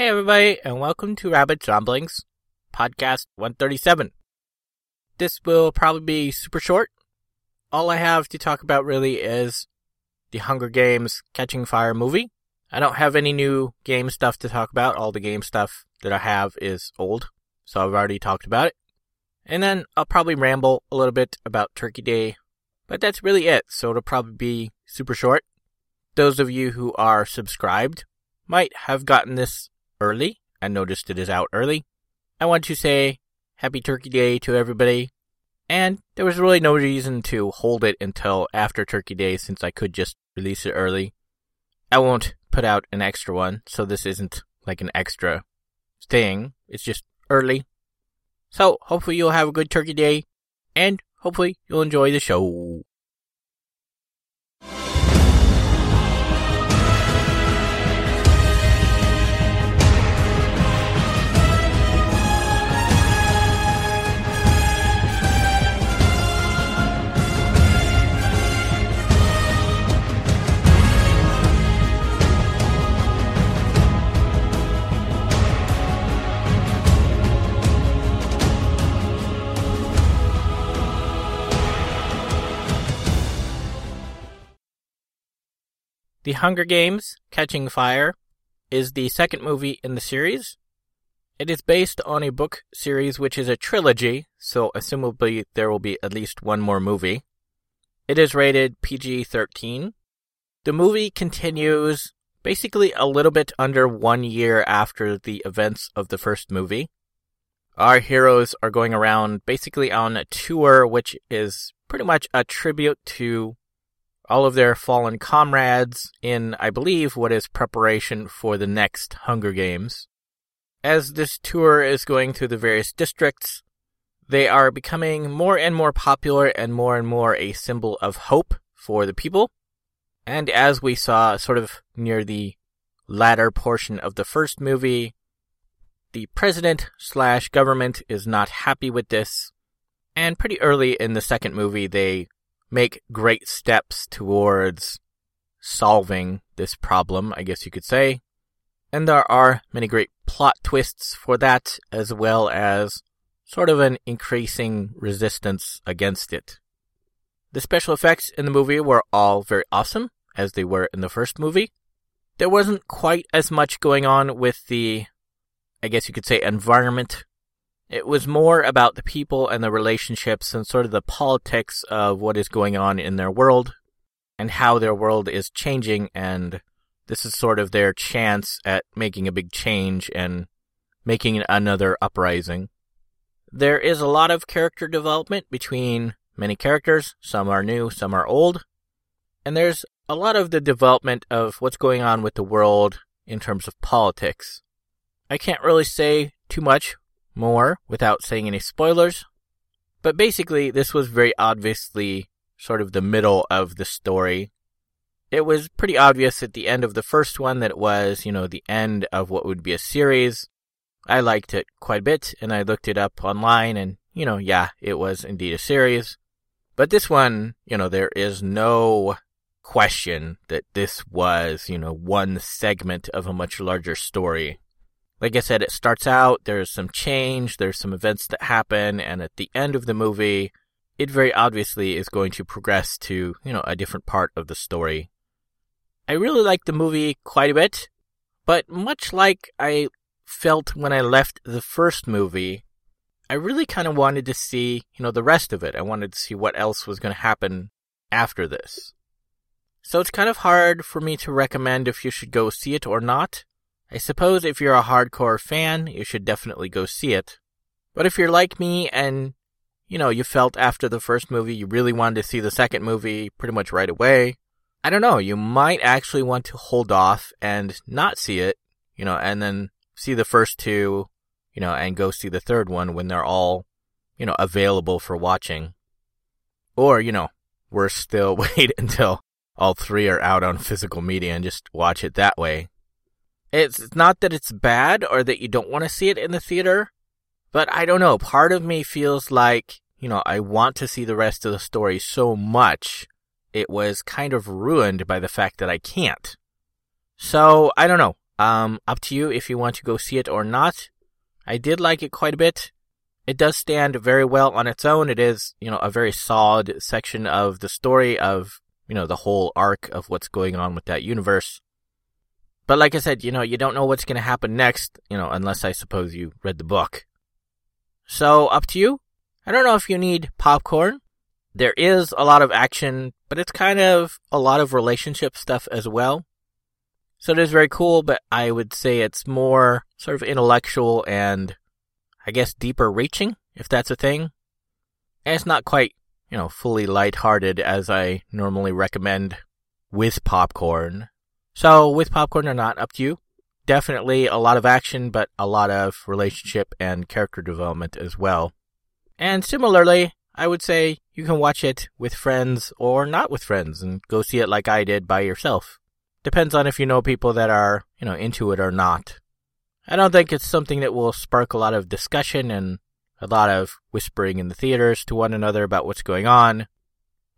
Hey, everybody, and welcome to Rabbit Ramblings, podcast 137. This will probably be super short. All I have to talk about really is the Hunger Games Catching Fire movie. I don't have any new game stuff to talk about. All the game stuff that I have is old, so I've already talked about it. And then I'll probably ramble a little bit about Turkey Day, but that's really it, so it'll probably be super short. Those of you who are subscribed might have gotten this early and noticed it is out early. I want to say Happy Turkey Day to everybody. And there was really no reason to hold it until after Turkey Day since I could just release it early. I won't put out an extra one, so this isn't like an extra thing. It's just early. So hopefully you'll have a good Turkey Day, and hopefully you'll enjoy the show. The Hunger Games Catching Fire is the second movie in the series. It is based on a book series which is a trilogy, so assumably there will be at least one more movie. It is rated PG 13. The movie continues basically a little bit under one year after the events of the first movie. Our heroes are going around basically on a tour, which is pretty much a tribute to all of their fallen comrades in, I believe, what is preparation for the next Hunger Games. As this tour is going through the various districts, they are becoming more and more popular and more and more a symbol of hope for the people. And as we saw sort of near the latter portion of the first movie, the president slash government is not happy with this. And pretty early in the second movie, they make great steps towards solving this problem, I guess you could say. And there are many great plot twists for that, as well as sort of an increasing resistance against it. The special effects in the movie were all very awesome, as they were in the first movie. There wasn't quite as much going on with the, I guess you could say, environment it was more about the people and the relationships and sort of the politics of what is going on in their world and how their world is changing. And this is sort of their chance at making a big change and making another uprising. There is a lot of character development between many characters. Some are new, some are old. And there's a lot of the development of what's going on with the world in terms of politics. I can't really say too much more without saying any spoilers. But basically, this was very obviously sort of the middle of the story. It was pretty obvious at the end of the first one that it was, you know, the end of what would be a series. I liked it quite a bit, and I looked it up online, and, you know, yeah, it was indeed a series. But this one, you know, there is no question that this was, you know, one segment of a much larger story like I said, it starts out, there's some change, there's some events that happen, and at the end of the movie, it very obviously is going to progress to, you know, a different part of the story. I really like the movie quite a bit, but much like I felt when I left the first movie, I really kind of wanted to see, you know, the rest of it. I wanted to see what else was going to happen after this. So it's kind of hard for me to recommend if you should go see it or not. I suppose if you're a hardcore fan, you should definitely go see it. But if you're like me and, you know, you felt after the first movie you really wanted to see the second movie pretty much right away, I don't know, you might actually want to hold off and not see it, you know, and then see the first two, you know, and go see the third one when they're all, you know, available for watching. Or, you know, worse still, wait until all three are out on physical media and just watch it that way. It's not that it's bad or that you don't want to see it in the theater, but I don't know. Part of me feels like, you know, I want to see the rest of the story so much, it was kind of ruined by the fact that I can't. So, I don't know. Um, up to you if you want to go see it or not. I did like it quite a bit. It does stand very well on its own. It is, you know, a very solid section of the story of, you know, the whole arc of what's going on with that universe. But like I said, you know, you don't know what's going to happen next, you know, unless I suppose you read the book. So up to you. I don't know if you need popcorn. There is a lot of action, but it's kind of a lot of relationship stuff as well. So it is very cool, but I would say it's more sort of intellectual and I guess deeper reaching, if that's a thing. And it's not quite, you know, fully lighthearted as I normally recommend with popcorn. So with popcorn or not, up to you. Definitely a lot of action, but a lot of relationship and character development as well. And similarly, I would say you can watch it with friends or not with friends and go see it like I did by yourself. Depends on if you know people that are, you know, into it or not. I don't think it's something that will spark a lot of discussion and a lot of whispering in the theaters to one another about what's going on.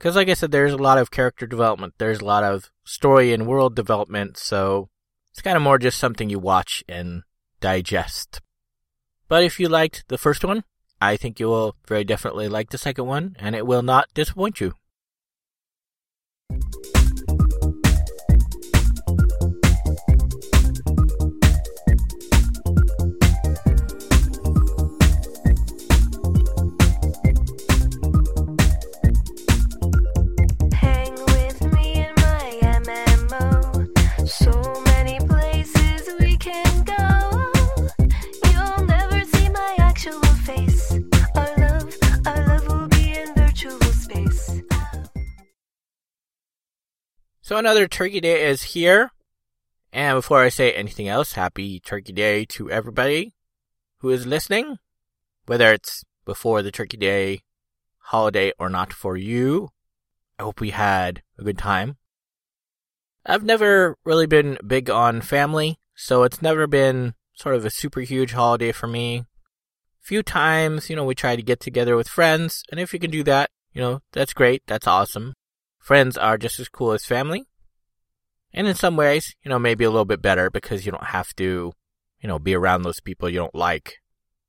Because, like I said, there's a lot of character development, there's a lot of story and world development, so it's kind of more just something you watch and digest. But if you liked the first one, I think you will very definitely like the second one, and it will not disappoint you. Another Turkey Day is here. And before I say anything else, happy Turkey Day to everybody who is listening, whether it's before the Turkey Day holiday or not for you. I hope we had a good time. I've never really been big on family, so it's never been sort of a super huge holiday for me. Few times, you know, we try to get together with friends, and if you can do that, you know, that's great, that's awesome friends are just as cool as family. And in some ways, you know, maybe a little bit better because you don't have to, you know, be around those people you don't like.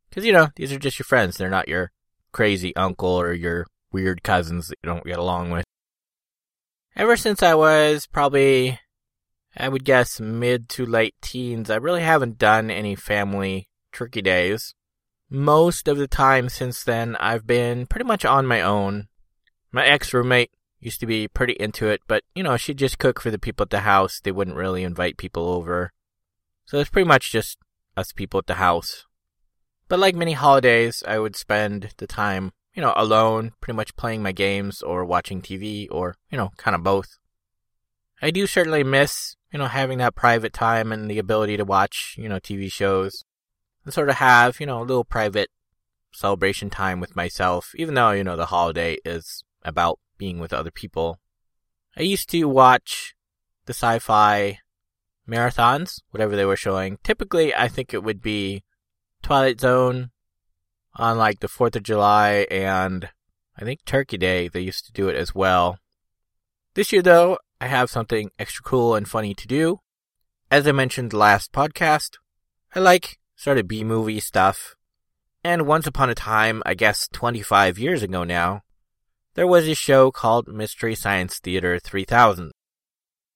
Because, you know, these are just your friends. They're not your crazy uncle or your weird cousins that you don't get along with. Ever since I was probably, I would guess, mid to late teens, I really haven't done any family turkey days. Most of the time since then, I've been pretty much on my own. My ex roommate used to be pretty into it, but you know, she'd just cook for the people at the house. They wouldn't really invite people over. So it's pretty much just us people at the house. But like many holidays, I would spend the time, you know, alone, pretty much playing my games or watching TV or, you know, kind of both. I do certainly miss, you know, having that private time and the ability to watch, you know, TV shows and sort of have, you know, a little private celebration time with myself, even though, you know, the holiday is about being with other people. I used to watch the sci fi marathons, whatever they were showing. Typically, I think it would be Twilight Zone on like the 4th of July and I think Turkey Day. They used to do it as well. This year, though, I have something extra cool and funny to do. As I mentioned last podcast, I like sort of B movie stuff. And once upon a time, I guess 25 years ago now, there was a show called Mystery Science Theater 3000.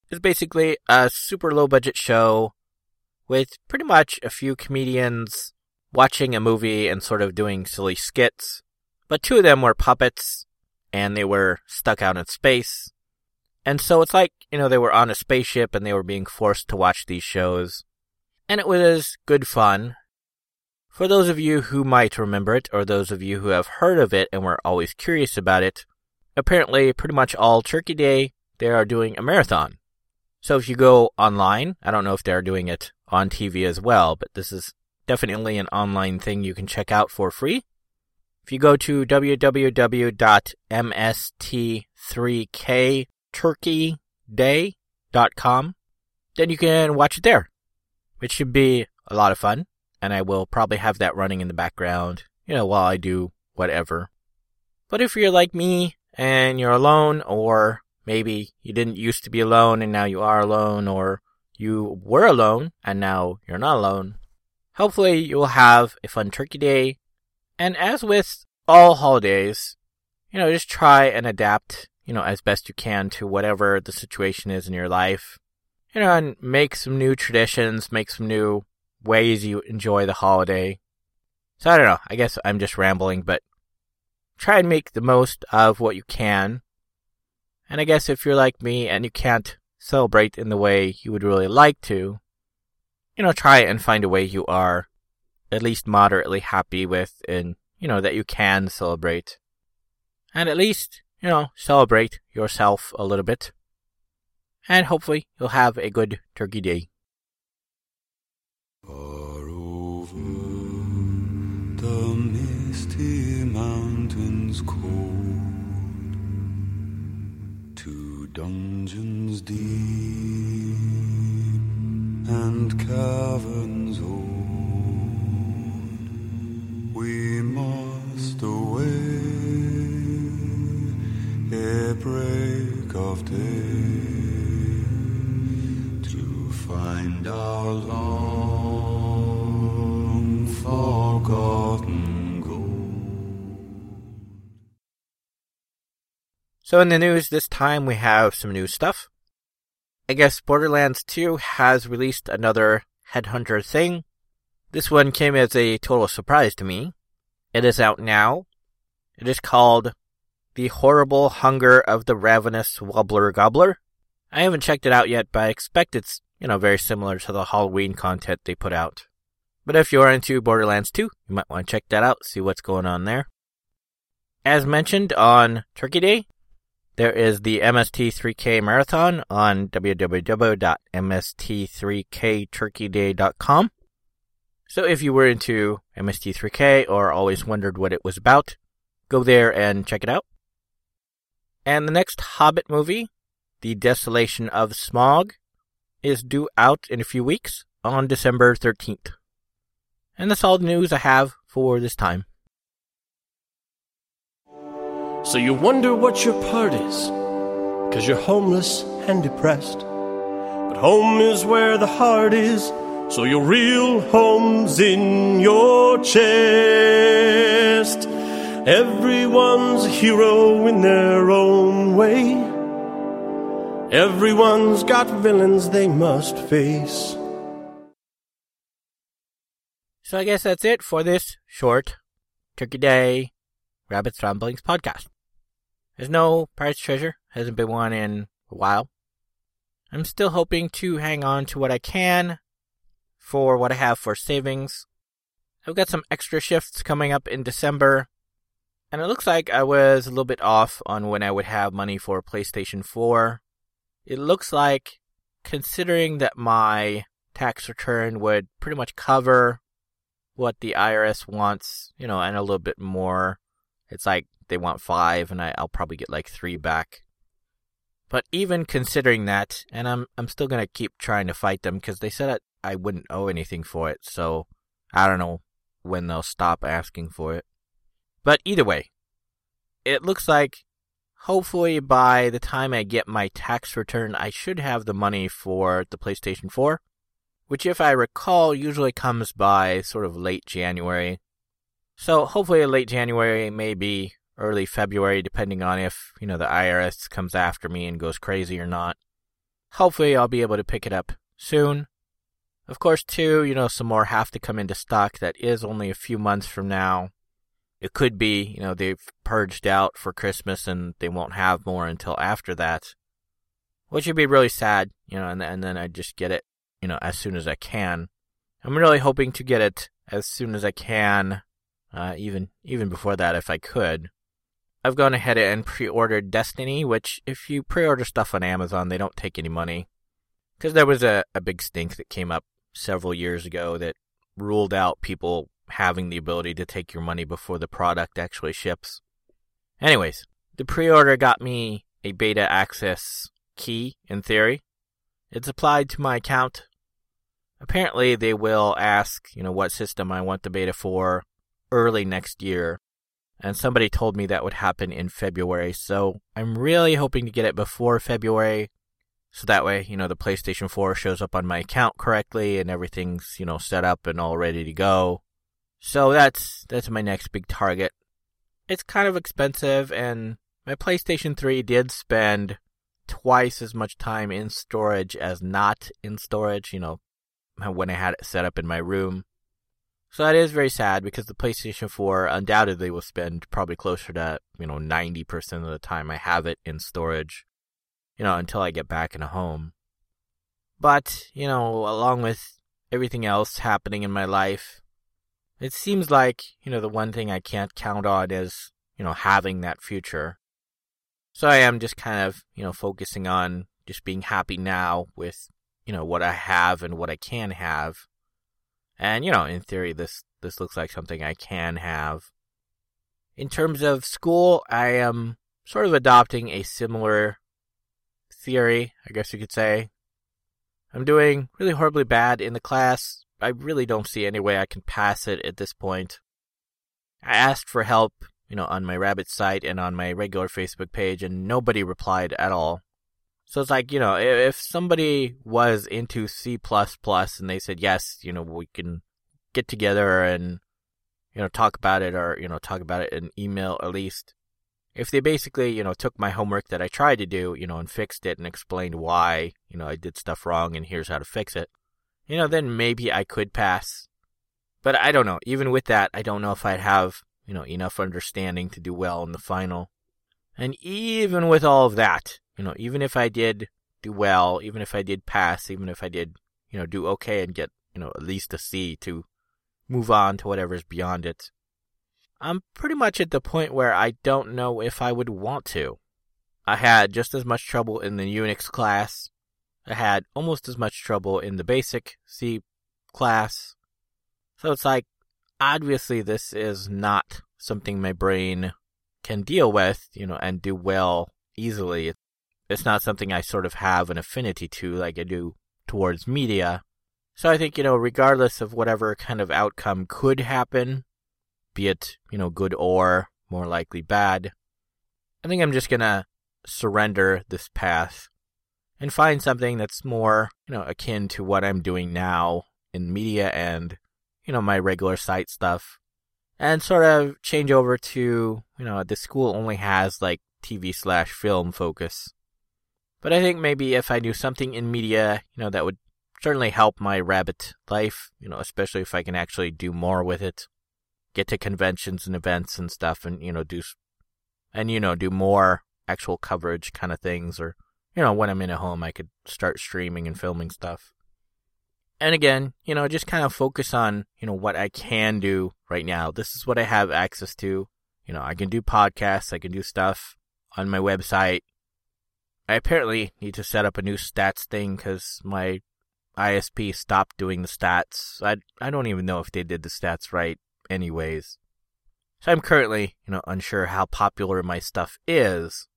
It's basically a super low budget show with pretty much a few comedians watching a movie and sort of doing silly skits. But two of them were puppets and they were stuck out in space. And so it's like, you know, they were on a spaceship and they were being forced to watch these shows. And it was good fun. For those of you who might remember it, or those of you who have heard of it and were always curious about it, apparently pretty much all Turkey Day they are doing a marathon. So if you go online, I don't know if they're doing it on TV as well, but this is definitely an online thing you can check out for free. If you go to www.mst3kturkeyday.com, then you can watch it there, which should be a lot of fun and I will probably have that running in the background, you know, while I do whatever. But if you're like me and you're alone, or maybe you didn't used to be alone and now you are alone, or you were alone and now you're not alone. Hopefully you will have a fun turkey day. And as with all holidays, you know, just try and adapt, you know, as best you can to whatever the situation is in your life. You know, and make some new traditions, make some new ways you enjoy the holiday. So I don't know. I guess I'm just rambling, but try and make the most of what you can. And I guess if you're like me and you can't celebrate in the way you would really like to, you know, try and find a way you are at least moderately happy with and, you know, that you can celebrate. And at least, you know, celebrate yourself a little bit. And hopefully you'll have a good turkey day. Mountains cold, to dungeons deep and caverns old, we must away ere break of day to find our long So in the news this time we have some new stuff. I guess Borderlands 2 has released another Headhunter thing. This one came as a total surprise to me. It is out now. It is called The Horrible Hunger of the Ravenous Wattle Gobbler. I haven't checked it out yet, but I expect it's, you know, very similar to the Halloween content they put out. But if you're into Borderlands 2, you might want to check that out, see what's going on there. As mentioned on Turkey Day, there is the MST3K Marathon on www.mst3kturkeyday.com. So if you were into MST3K or always wondered what it was about, go there and check it out. And the next Hobbit movie, The Desolation of Smaug, is due out in a few weeks on December 13th. And that's all the news I have for this time. So you wonder what your part is, cause you're homeless and depressed. But home is where the heart is, so your real home's in your chest. Everyone's a hero in their own way. Everyone's got villains they must face. So I guess that's it for this short Turkey Day Rabbit's Ramblings podcast. There's no prize treasure, hasn't been one in a while. I'm still hoping to hang on to what I can for what I have for savings. I've got some extra shifts coming up in December, and it looks like I was a little bit off on when I would have money for PlayStation 4. It looks like, considering that my tax return would pretty much cover what the IRS wants, you know, and a little bit more. It's like they want five, and I, I'll probably get like three back. But even considering that, and I'm I'm still gonna keep trying to fight them because they said I, wouldn't owe anything for it. So I don't know when they'll stop asking for it. But either way, it looks like hopefully by the time I get my tax return, I should have the money for the PlayStation 4, which, if I recall, usually comes by sort of late January. So hopefully late January, maybe early February, depending on if, you know, the IRS comes after me and goes crazy or not. Hopefully I'll be able to pick it up soon. Of course, too, you know, some more have to come into stock. That is only a few months from now. It could be, you know, they've purged out for Christmas and they won't have more until after that. Which would be really sad, you know, and, and then I just get it, you know, as soon as I can. I'm really hoping to get it as soon as I can, uh, even even before that if I could. I've gone ahead and pre-ordered Destiny, which if you pre-order stuff on Amazon, they don't take any money. Because there was a, a big stink that came up several years ago that ruled out people having the ability to take your money before the product actually ships. Anyways, the pre-order got me a beta access key in theory. It's applied to my account. Apparently they will ask, you know, what system I want the beta for early next year. And somebody told me that would happen in February, so I'm really hoping to get it before February So that way, you know, the PlayStation 4 shows up on my account correctly and everything's, you know, set up and all ready to go. So that's that's my next big target. It's kind of expensive and my PlayStation 3 did spend twice as much time in storage as not in storage, you know, when I had it set up in my room. So that is very sad because the PlayStation 4 undoubtedly will spend probably closer to, you know, 90% of the time I have it in storage, you know, until I get back in a home. But, you know, along with everything else happening in my life, it seems like, you know, the one thing I can't count on is, you know, having that future. So I am just kind of, you know, focusing on just being happy now with, you know, what I have and what I can have. And, you know, in theory, this, this looks like something I can have. In terms of school, I am sort of adopting a similar theory, I guess you could say. I'm doing really horribly bad in the class. I really don't see any way I can pass it at this point. I asked for help you know, on my Rabbit site and on my regular Facebook page, and nobody replied at all. So it's like, you know, if somebody was into C and they said, yes, you know, we can get together and, you know, talk about it or, you know, talk about it in email at least. If they basically, you know, took my homework that I tried to do, you know, and fixed it and explained why, you know, I did stuff wrong and here's how to fix it, you know, then maybe I could pass. But I don't know. Even with that, I don't know if I'd have you know, enough understanding to do well in the final. And even with all of that, you know, even if I did do well, even if I did pass, even if I did, you know, do okay and get, you know, at least a C to move on to whatever's beyond it, I'm pretty much at the point where I don't know if I would want to. I had just as much trouble in the Unix class. I had almost as much trouble in the basic C class. So it's like, obviously this is not something my brain can deal with, you know, and do well easily. It's not something I sort of have an affinity to like I do towards media. So I think, you know, regardless of whatever kind of outcome could happen, be it, you know, good or more likely bad, I think I'm just gonna surrender this path and find something that's more, you know, akin to what I'm doing now in media and you know, my regular site stuff and sort of change over to, you know, the school only has like TV slash film focus. But I think maybe if I do something in media, you know, that would certainly help my rabbit life, you know, especially if I can actually do more with it, get to conventions and events and stuff and, you know, do, and, you know, do more actual coverage kind of things or, you know, when I'm in a home, I could start streaming and filming stuff and again, you know, just kind of focus on, you know, what I can do right now. This is what I have access to. You know, I can do podcasts, I can do stuff on my website. I apparently need to set up a new stats thing because my ISP stopped doing the stats. I, I don't even know if they did the stats right anyways. So I'm currently, you know, unsure how popular my stuff is.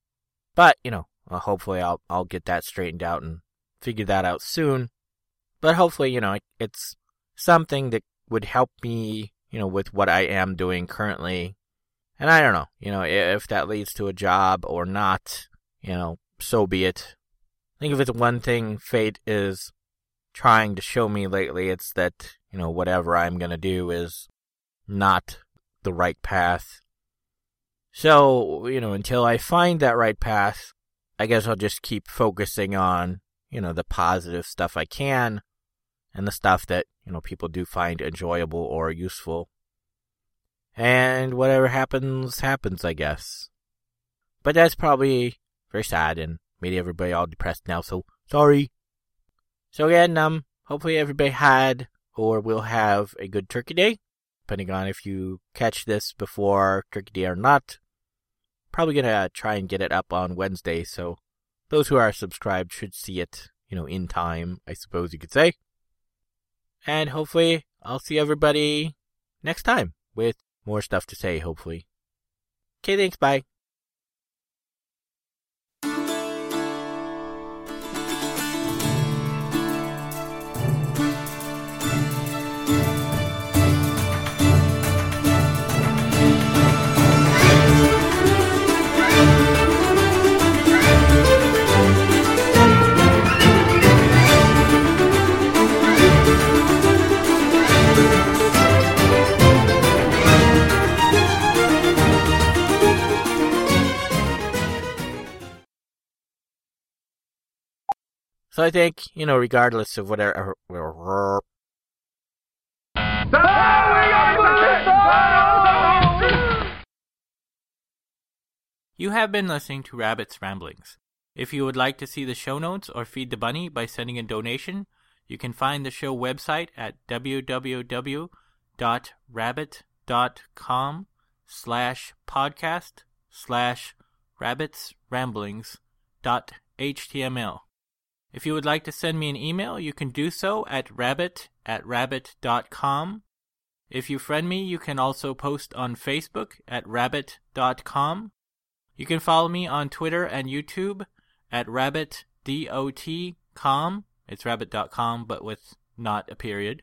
But, you know, hopefully I'll, I'll get that straightened out and figure that out soon. But hopefully, you know, it's something that would help me, you know, with what I am doing currently. And I don't know, you know, if that leads to a job or not, you know, so be it. I think if it's one thing fate is trying to show me lately, it's that, you know, whatever I'm going to do is not the right path. So, you know, until I find that right path, I guess I'll just keep focusing on, you know, the positive stuff I can and the stuff that, you know, people do find enjoyable or useful. And whatever happens, happens, I guess. But that's probably very sad and made everybody all depressed now, so sorry. So again, um, hopefully everybody had or will have a good Turkey Day, depending on if you catch this before Turkey Day or not. Probably gonna try and get it up on Wednesday, so those who are subscribed should see it, you know, in time, I suppose you could say. And hopefully, I'll see everybody next time with more stuff to say, hopefully. Okay, thanks. Bye. So I think, you know, regardless of whatever. Er, er, er, you have been listening to Rabbit's Ramblings. If you would like to see the show notes or feed the bunny by sending a donation, you can find the show website at www.rabbit.com slash podcast slash rabbits ramblings dot html. If you would like to send me an email, you can do so at rabbit at rabbit.com. If you friend me, you can also post on Facebook at rabbit.com. You can follow me on Twitter and YouTube at rabbitdot.com. It's rabbit.com, but with not a period.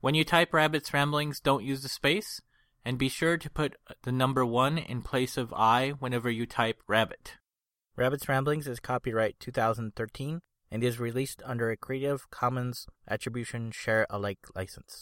When you type Rabbit's Ramblings, don't use the space, and be sure to put the number one in place of I whenever you type rabbit. Rabbit's Ramblings is copyright 2013 and is released under a Creative Commons Attribution Share Alike license.